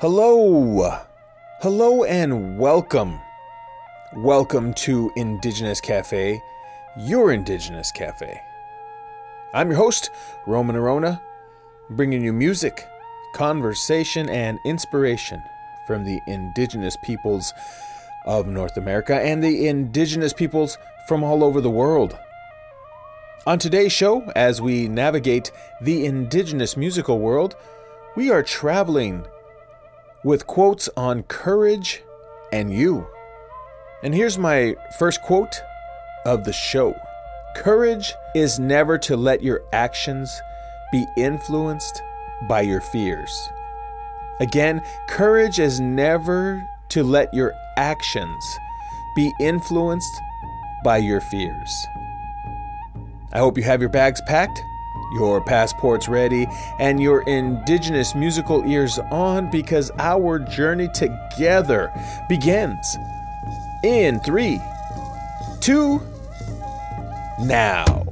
Hello. Hello and welcome. Welcome to Indigenous Cafe, your Indigenous Cafe. I'm your host, Roman Orona, bringing you music, conversation, and inspiration from the indigenous peoples of North America and the indigenous peoples from all over the world. On today's show, as we navigate the indigenous musical world, we are traveling with quotes on courage and you. And here's my first quote of the show Courage is never to let your actions be influenced by your fears. Again, courage is never to let your actions be influenced by your fears. I hope you have your bags packed, your passports ready, and your indigenous musical ears on because our journey together begins in three, two, now.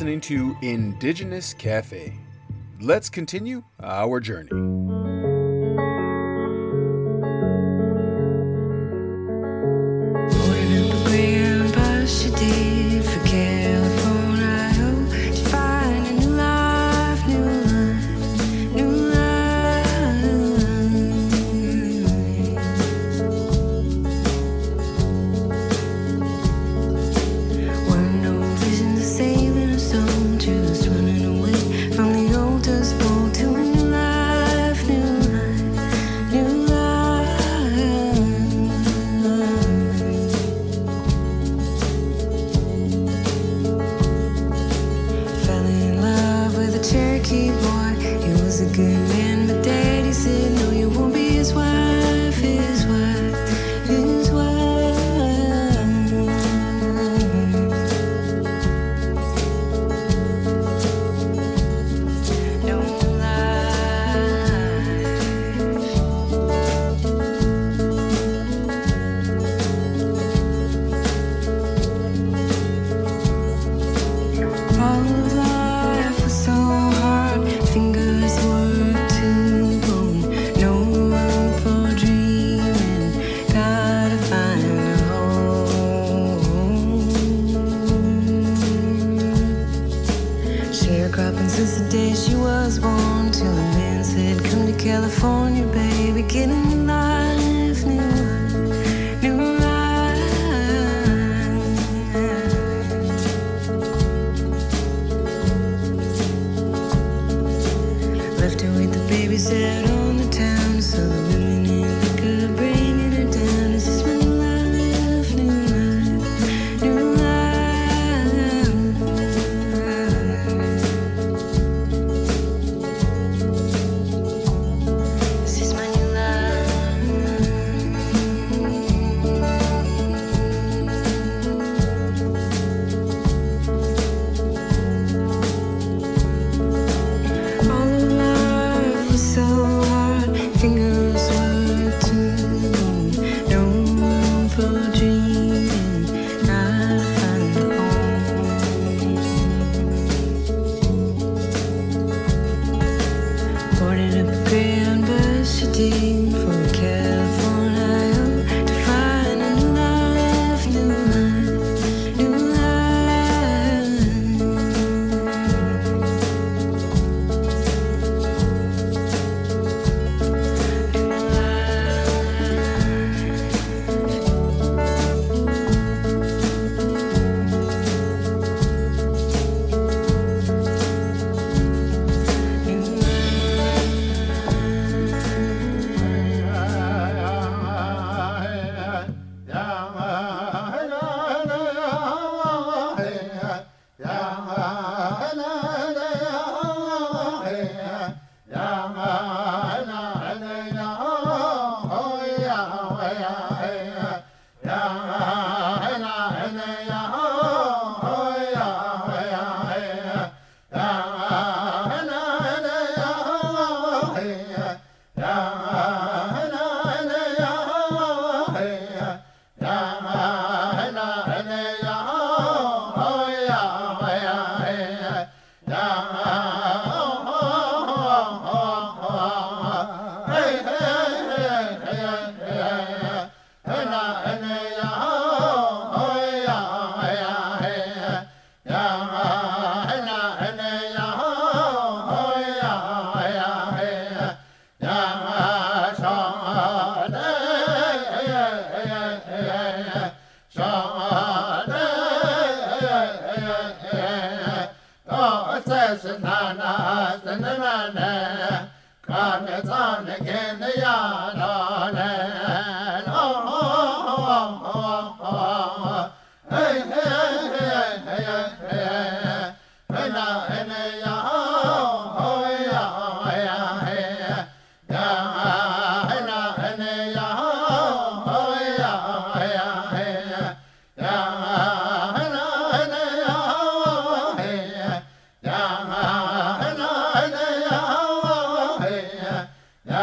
Listening to Indigenous Cafe. Let's continue our journey.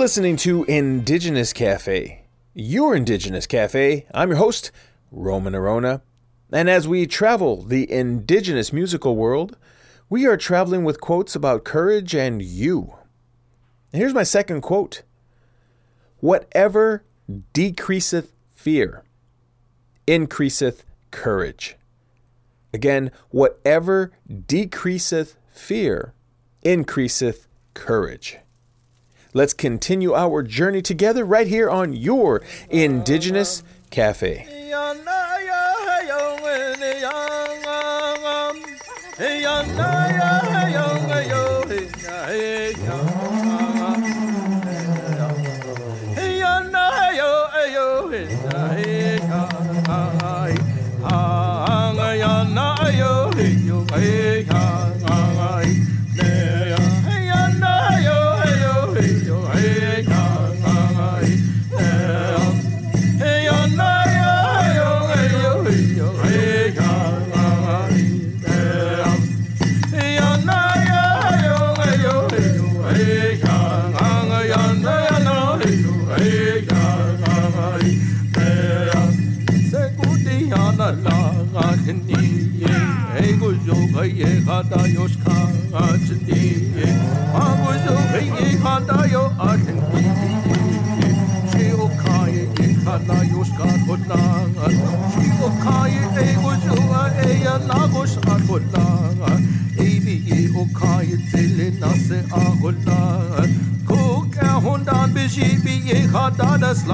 listening to Indigenous Cafe, your Indigenous Cafe. I'm your host, Roman Orona. And as we travel the Indigenous musical world, we are traveling with quotes about courage and you. Here's my second quote Whatever decreaseth fear, increaseth courage. Again, whatever decreaseth fear, increaseth courage. Let's continue our journey together right here on your Indigenous Cafe.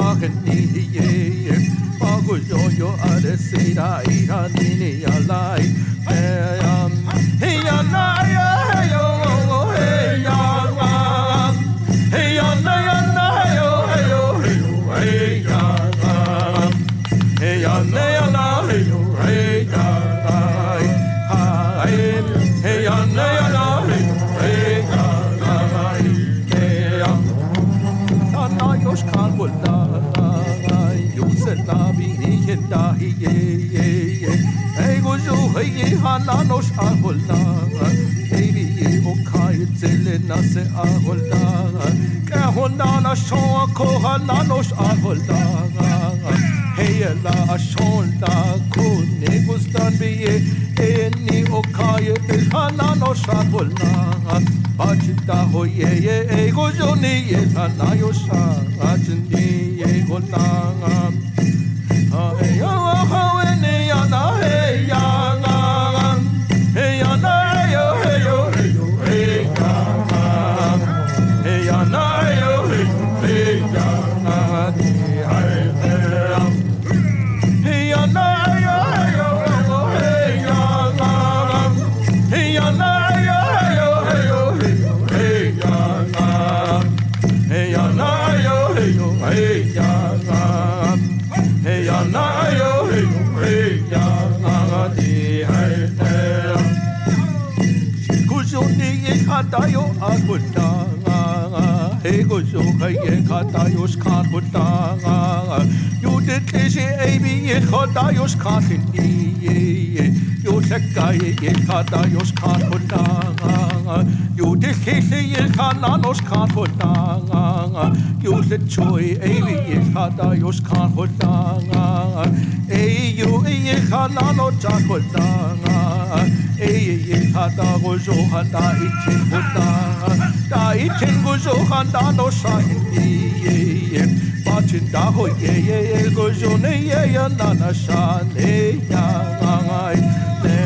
talking to you. ahola Baby o kai tele se ahola Ka hona na shon ko hana no ahola Hey la shon da ko ne gustan Bie, e ni o kai el hana no ahola Bachita ho ye ye e go joni ye hana yo sha ajni ye khata yosh khan butta yo de tese bi ye khata yosh khan ni ye. Yo takka ye khata yosh khan buta. Jude Chiche kananos kan hotanga Jude choi evi kada yos kan hotanga E yu e kanano chan hotanga E ye kada gozo hata ichi hotanga Da ichi gozo handa no sa e ye ye Bachin da ho ye ye gozo ne ye ya nana sa ne ya ngai Ne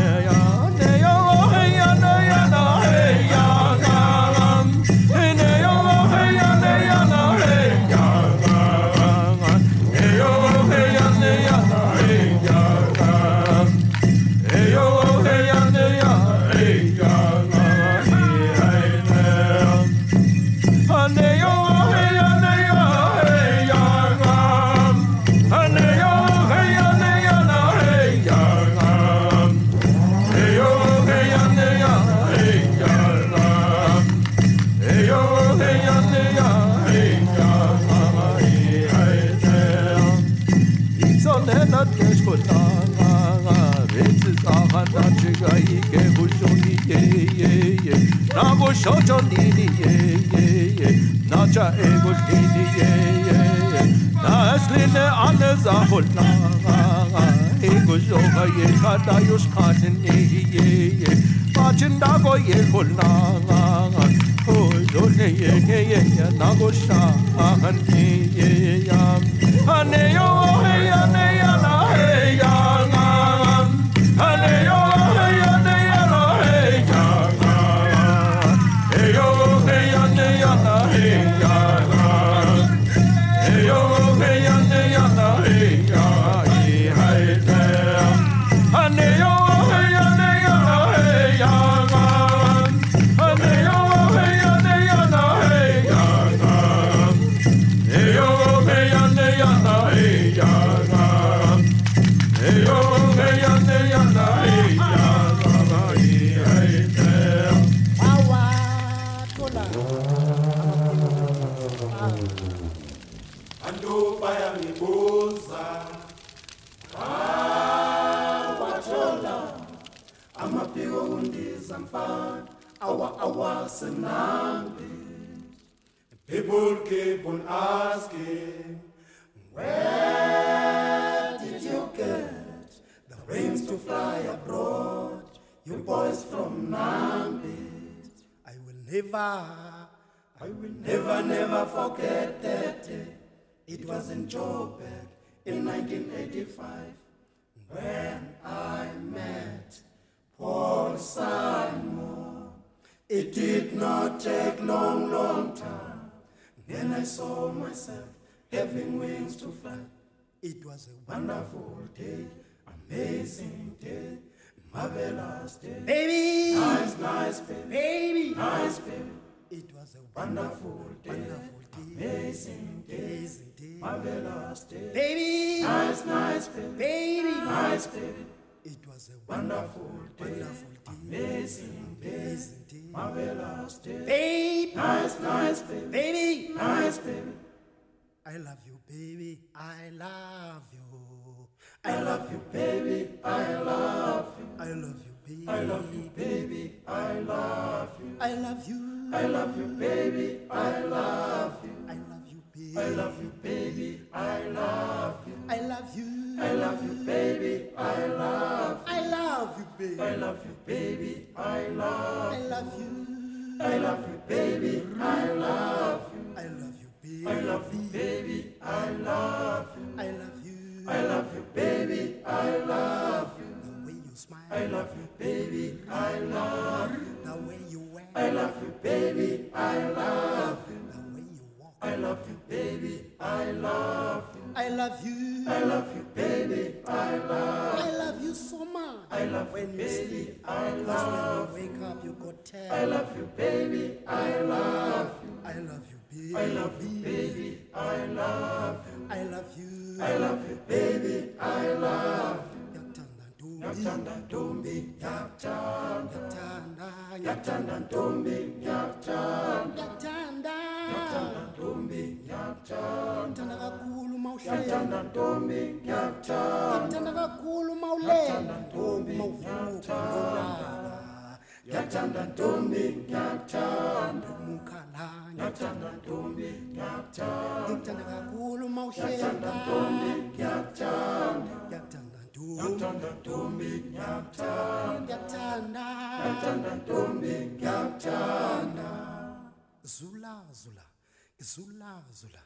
Where did you get the wings to fly abroad? You boys from Nambit. I will never, I will never, never forget that day. It was in Joburg in 1985 when I met Paul Simon. It did not take long, long time. Then I saw myself having wings to fly. It was a wonderful day, amazing day, marvelous day. Baby! Nice, nice, baby. Baby! Nice, baby. It was a wonderful day, wonderful day, amazing day, amazing day, marvelous day. Baby! Nice, nice, baby. Baby! Nice, baby. It was a wonderful day, wonderful day, amazing day, amazing day, marvelous day. Baby! Nice, nice, baby. Baby! Nice, baby. I love you, baby. I love you. I love you, baby. I love you. I love you, baby. I love you, baby. I love you. I love you. I love you, baby. I love you. I love you, baby. I love you, baby. I love you. I love you. I love you, baby. I love. I love you, baby. I love you, baby. I love. I love you. I love you, baby. I love you. I love you. I love you, baby. I love you. I love you. I love you, baby. I love you. The way you smile. I love you, baby. I love you. The way you wear. I love you, baby. I love you. The way you walk. I love you, baby. I love you. I love you. I love you, baby. I love. I love you so much. I love when you baby. I love. When you wake up, you go tell. I love you, baby. I love you. I love you, baby. I love you, baby. I love you. I love you. I love you, baby. I love you. Yakuthanda ntombi, yakuthanda ntombi, yakuthanda, yakuthanda, yakuthanda ntombi, kakhulu mawuhleli, yakuthanda ntombi, yakuthanda, yakuthanda kakhulu mawulela, ntombi, mawuvuka, mawulala. Yakuthanda ntombi, umkhalanya, yakuthanda ntombi, yakuthanda, yakuthanda kakhulu mawuhleli, yakuthanda ntombi, yakuthanda, yakuthanda Yakuthanda ntombi, yakuthanda, yakuthanda, yakuthanda ntombi, yakuthanda. Zula, zula, zula, zula,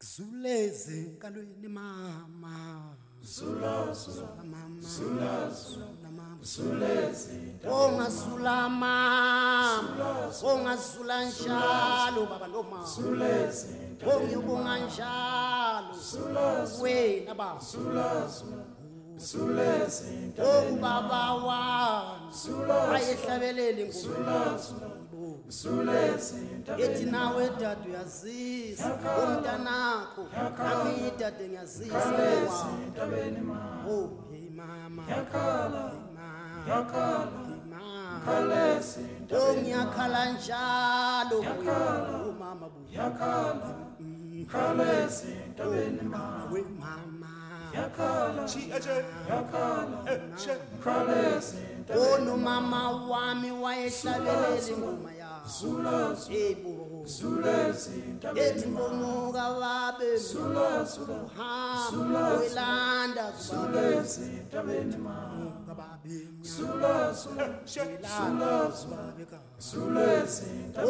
zule ezinkalweni mama. Zula, zula, mama. Zula, zula, ongasulama ongasula njalo baba nomama ongiyobonga njalo. Wena baba. Ubaba oh, wami. Ayehlabeleli ethi nawe dade uyazisa umntanakho. Amiyi dade ngiyazisa wami. Oh, mama. Ngiyakhala njalo oh mama buya we mama ono mama wami wayehlabelela ingoma yakho ebo ethi ngomuka babe uhamba welanda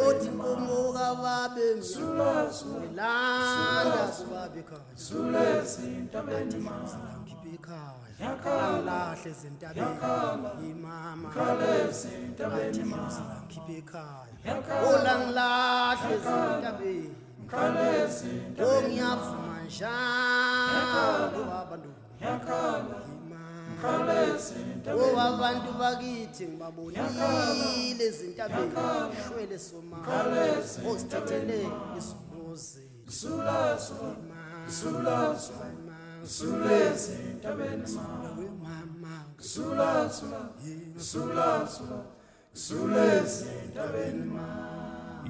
othi ngomuka babe welanda kubabe ngikhiphe ekhaya angilahle ezintabeni imama. Ngikhiphe ekhaya. Ola ngilahle ezintabeni ongiyavuma njalo abantu. Bakithi ngibabonile ezintabeni shwele somama. Ozithathele isimuzi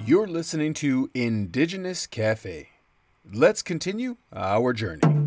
You're listening to Indigenous Cafe. Let's continue our journey.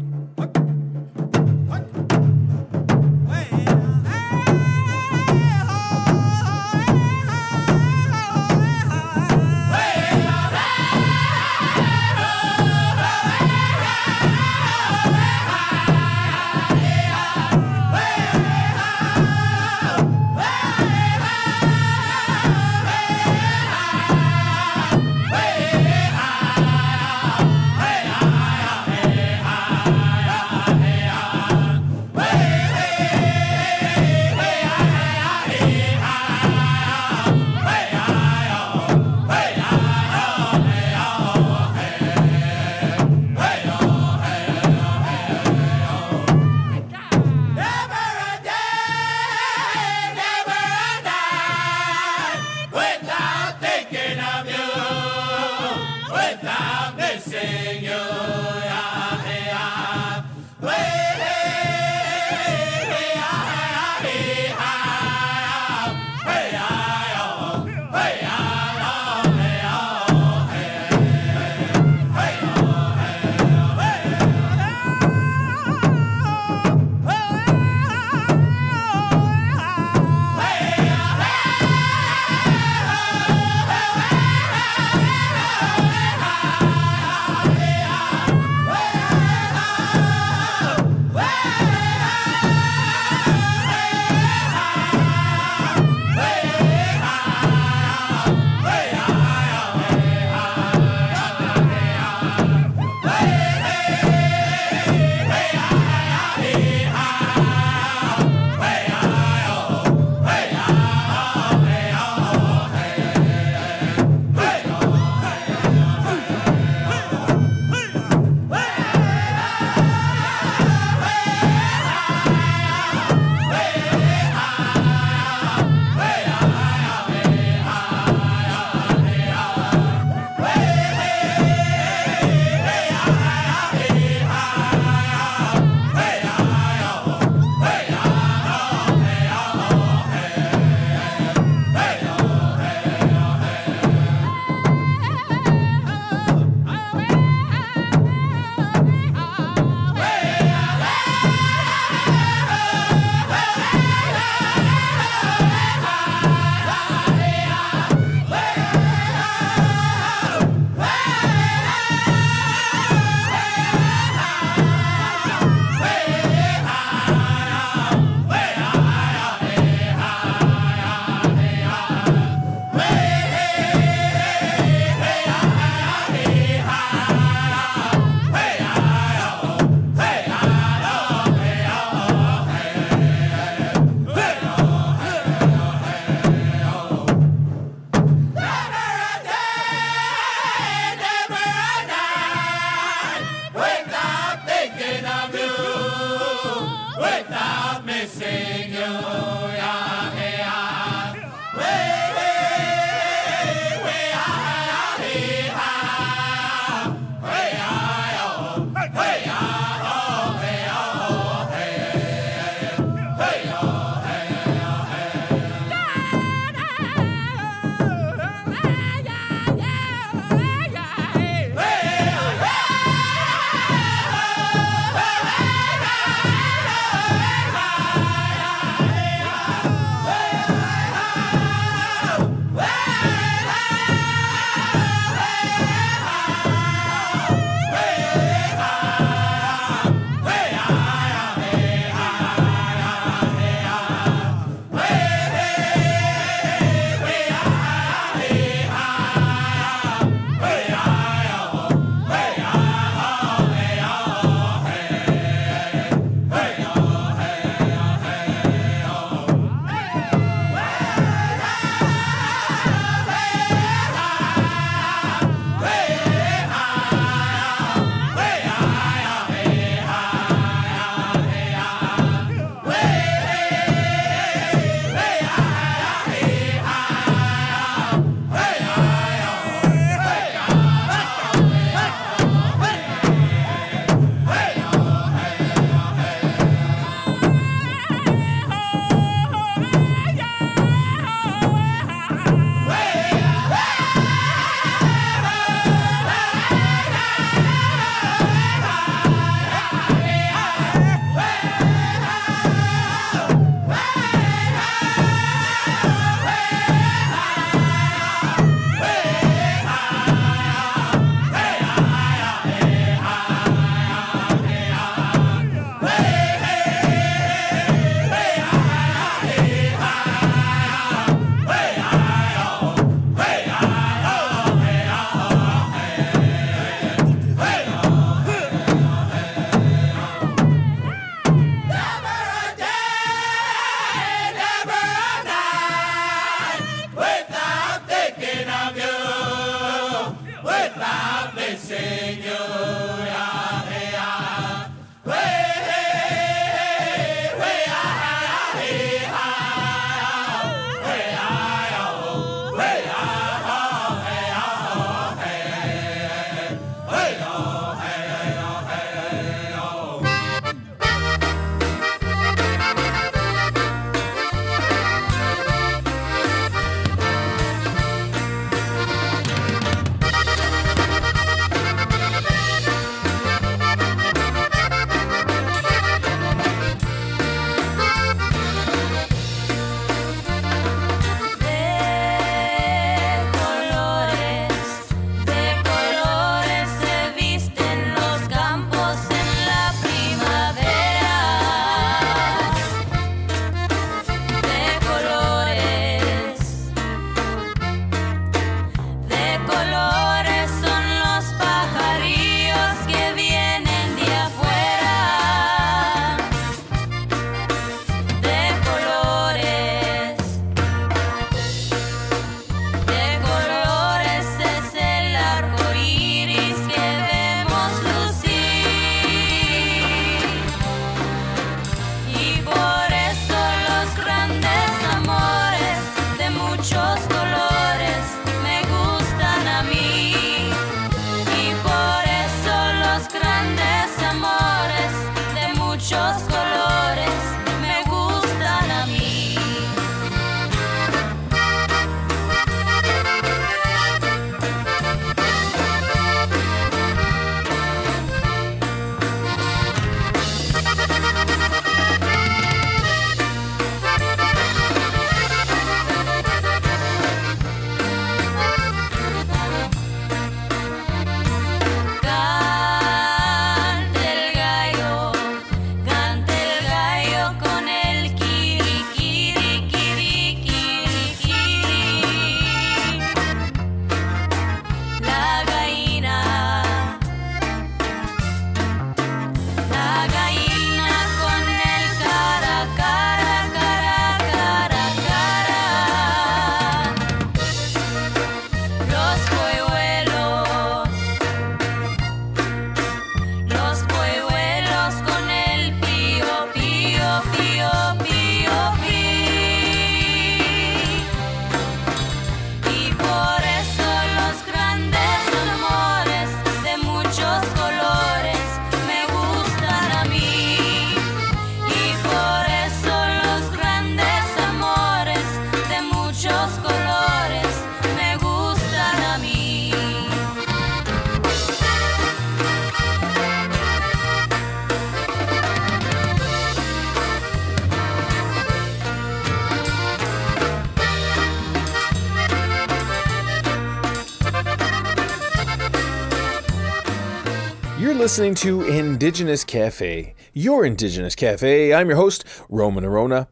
Listening to Indigenous Cafe, your Indigenous Cafe. I'm your host, Roman Orona.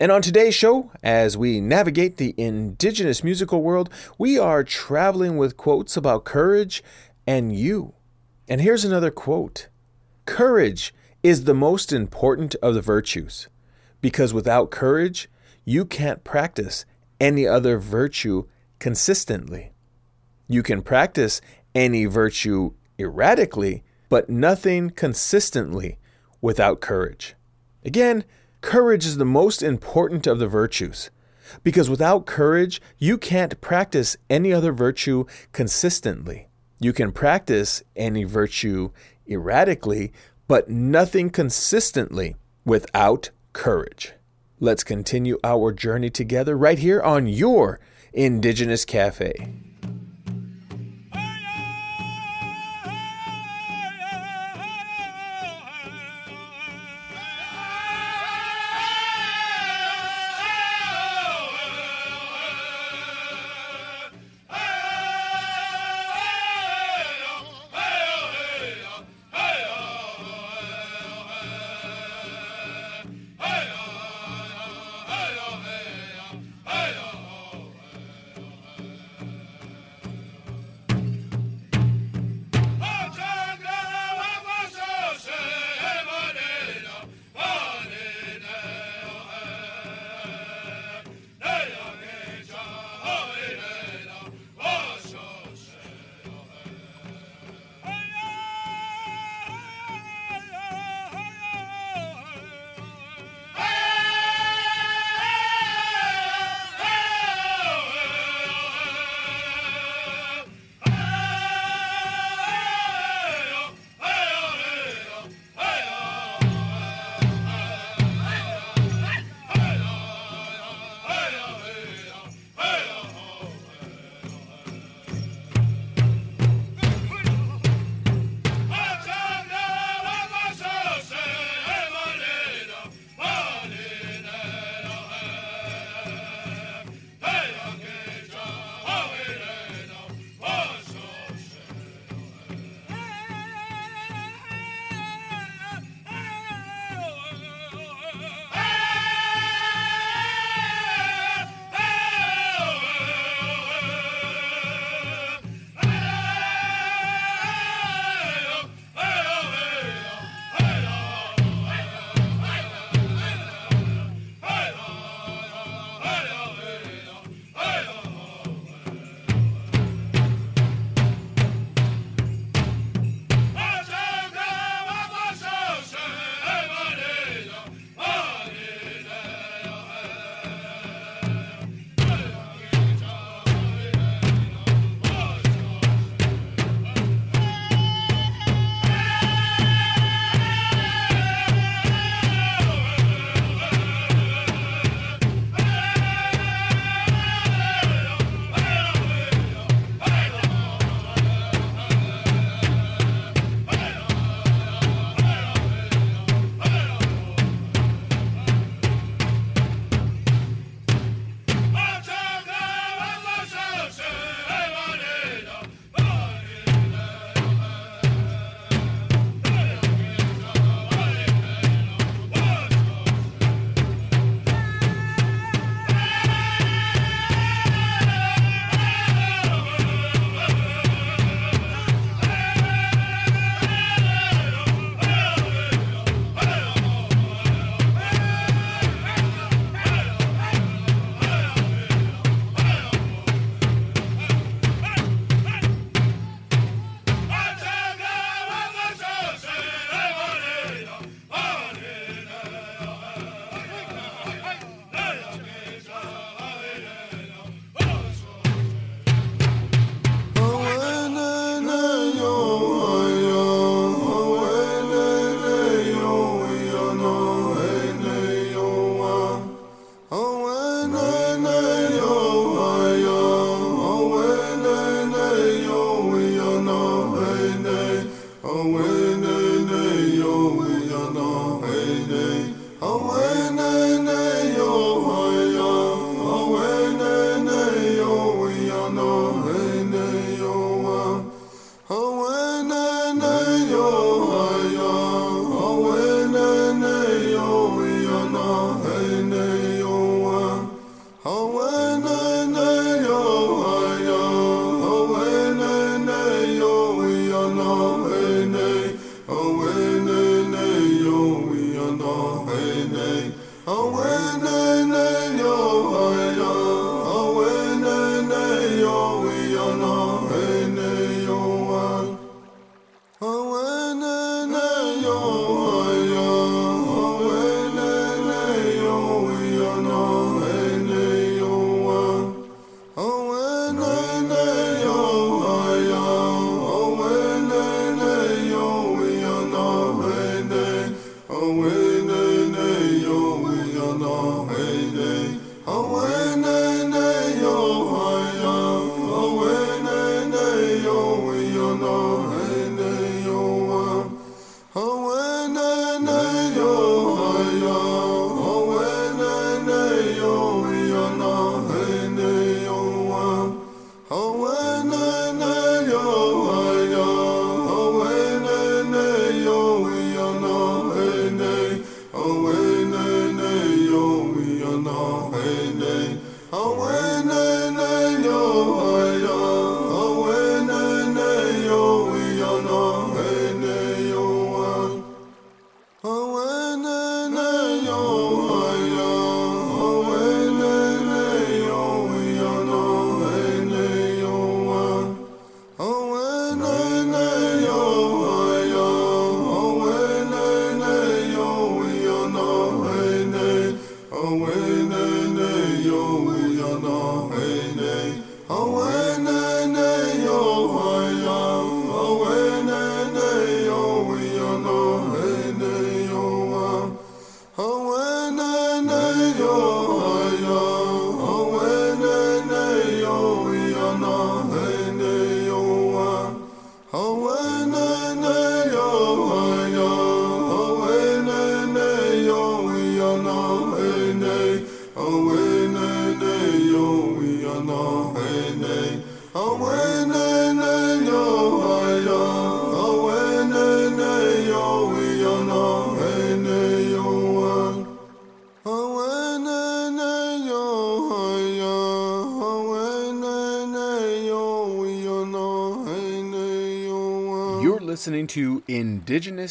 And on today's show, as we navigate the Indigenous musical world, we are traveling with quotes about courage and you. And here's another quote Courage is the most important of the virtues, because without courage, you can't practice any other virtue consistently. You can practice any virtue erratically, but nothing consistently without courage. Again, courage is the most important of the virtues, because without courage, you can't practice any other virtue consistently. You can practice any virtue erratically, but nothing consistently without courage. Let's continue our journey together right here on your Indigenous Cafe.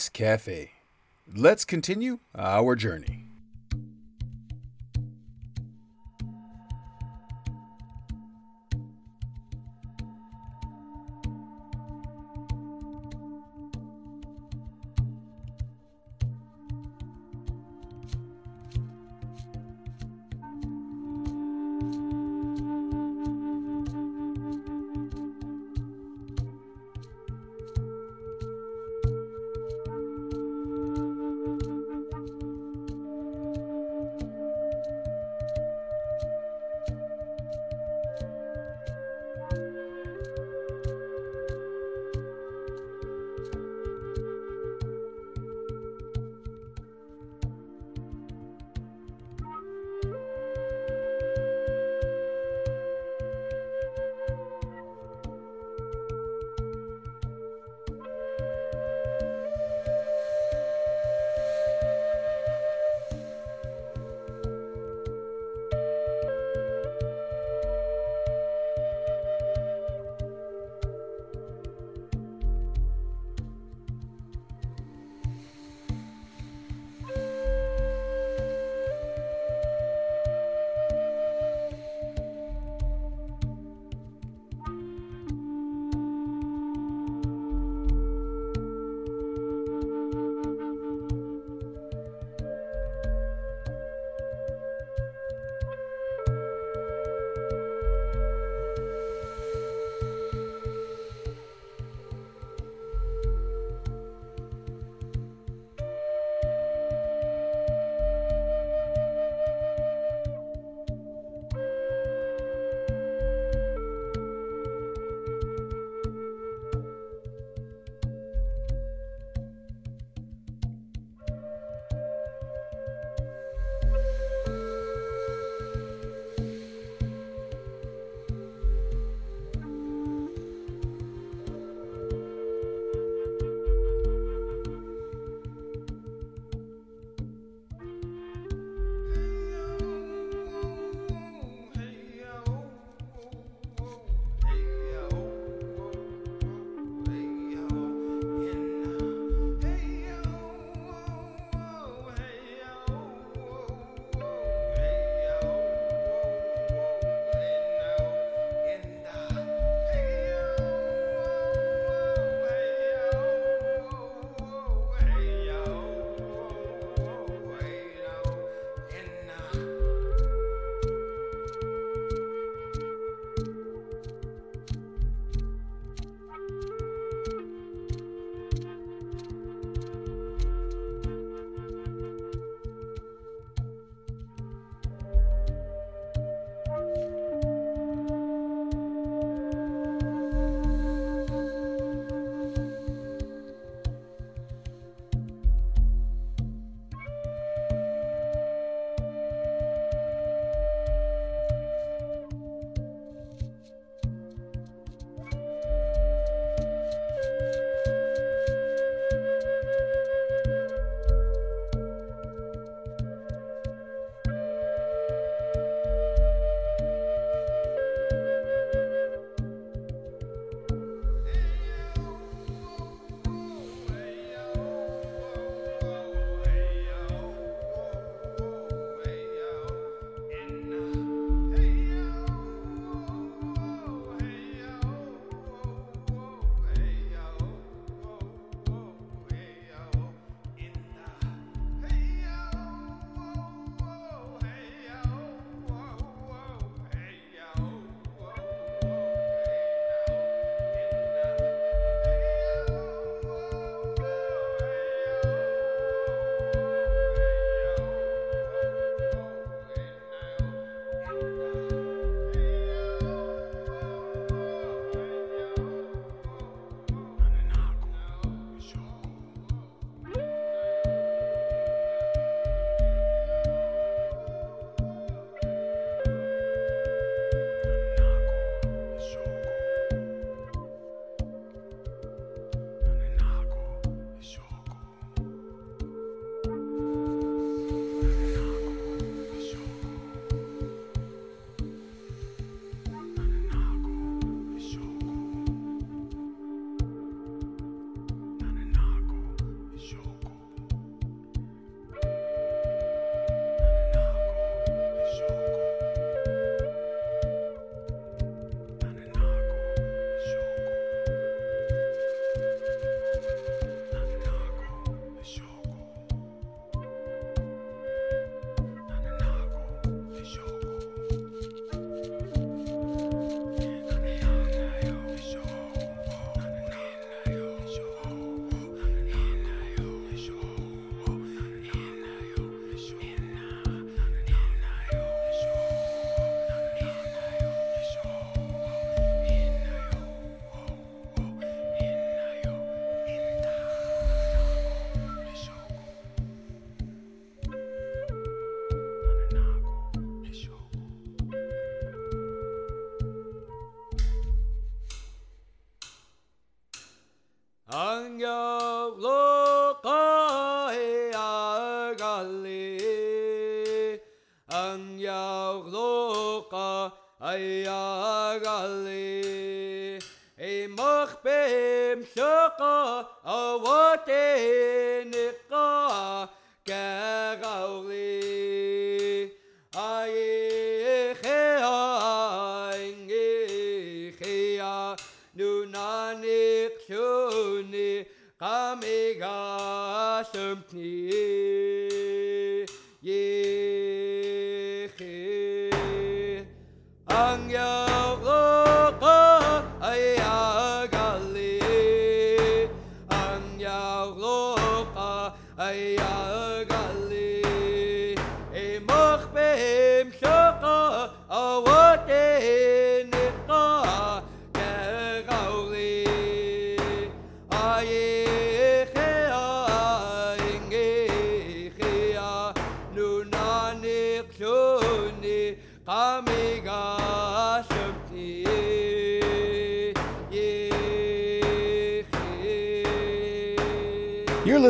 Cafe. Let's continue our journey.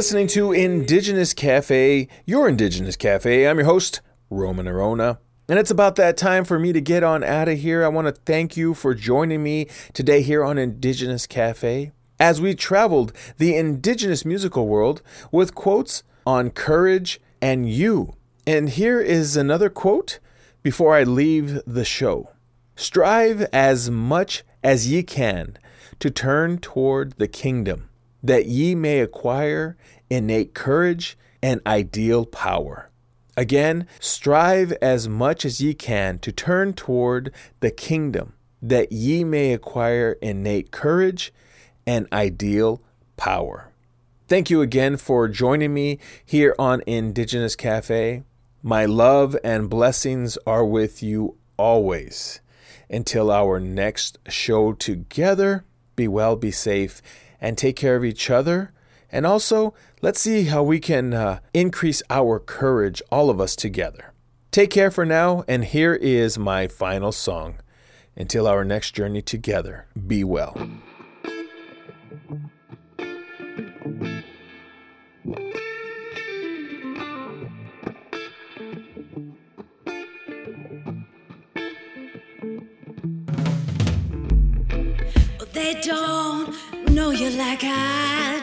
Listening to Indigenous Cafe, your Indigenous Cafe. I'm your host, Roman Orona. And it's about that time for me to get on out of here. I want to thank you for joining me today here on Indigenous Cafe as we traveled the Indigenous musical world with quotes on courage and you. And here is another quote before I leave the show Strive as much as ye can to turn toward the kingdom, that ye may acquire innate courage and ideal power. Again, strive as much as ye can to turn toward the kingdom, that ye may acquire innate courage and ideal power. Thank you again for joining me here on Indigenous Cafe. My love and blessings are with you always. Until our next show together, be well, be safe, and take care of each other. And also, let's see how we can uh, increase our courage, all of us together. Take care for now, and here is my final song. Until our next journey together, be well. They don't know you like I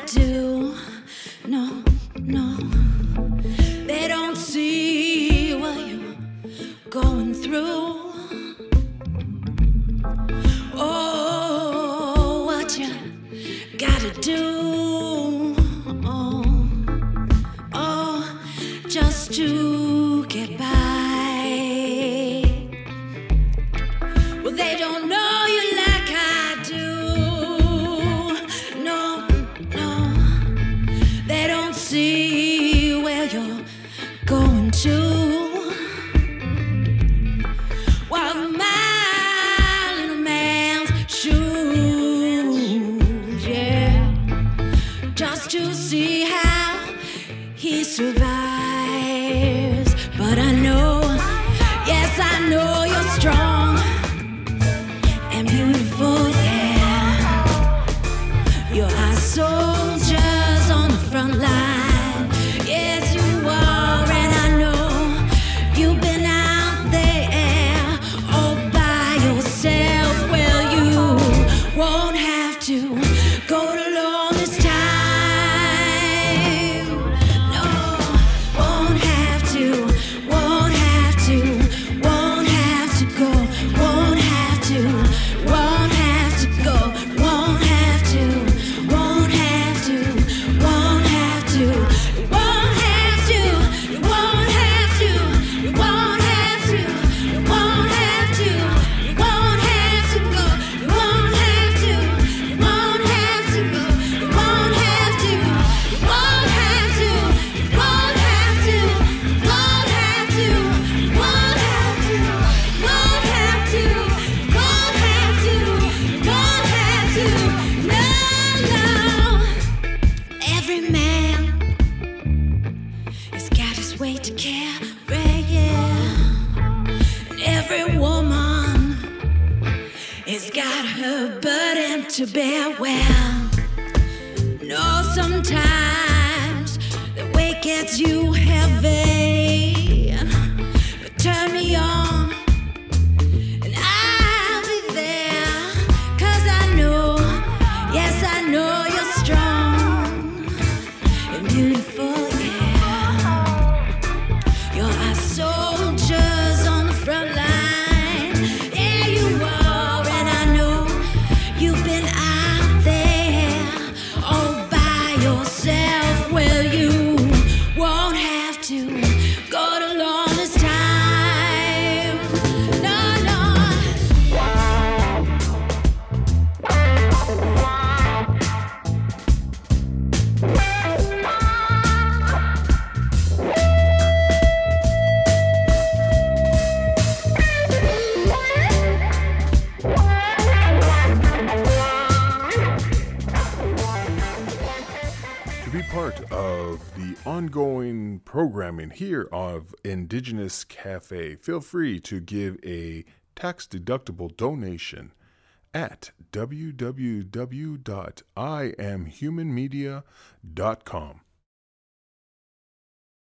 here of Indigenous Cafe, feel free to give a tax deductible donation at www.iamhumanmedia.com.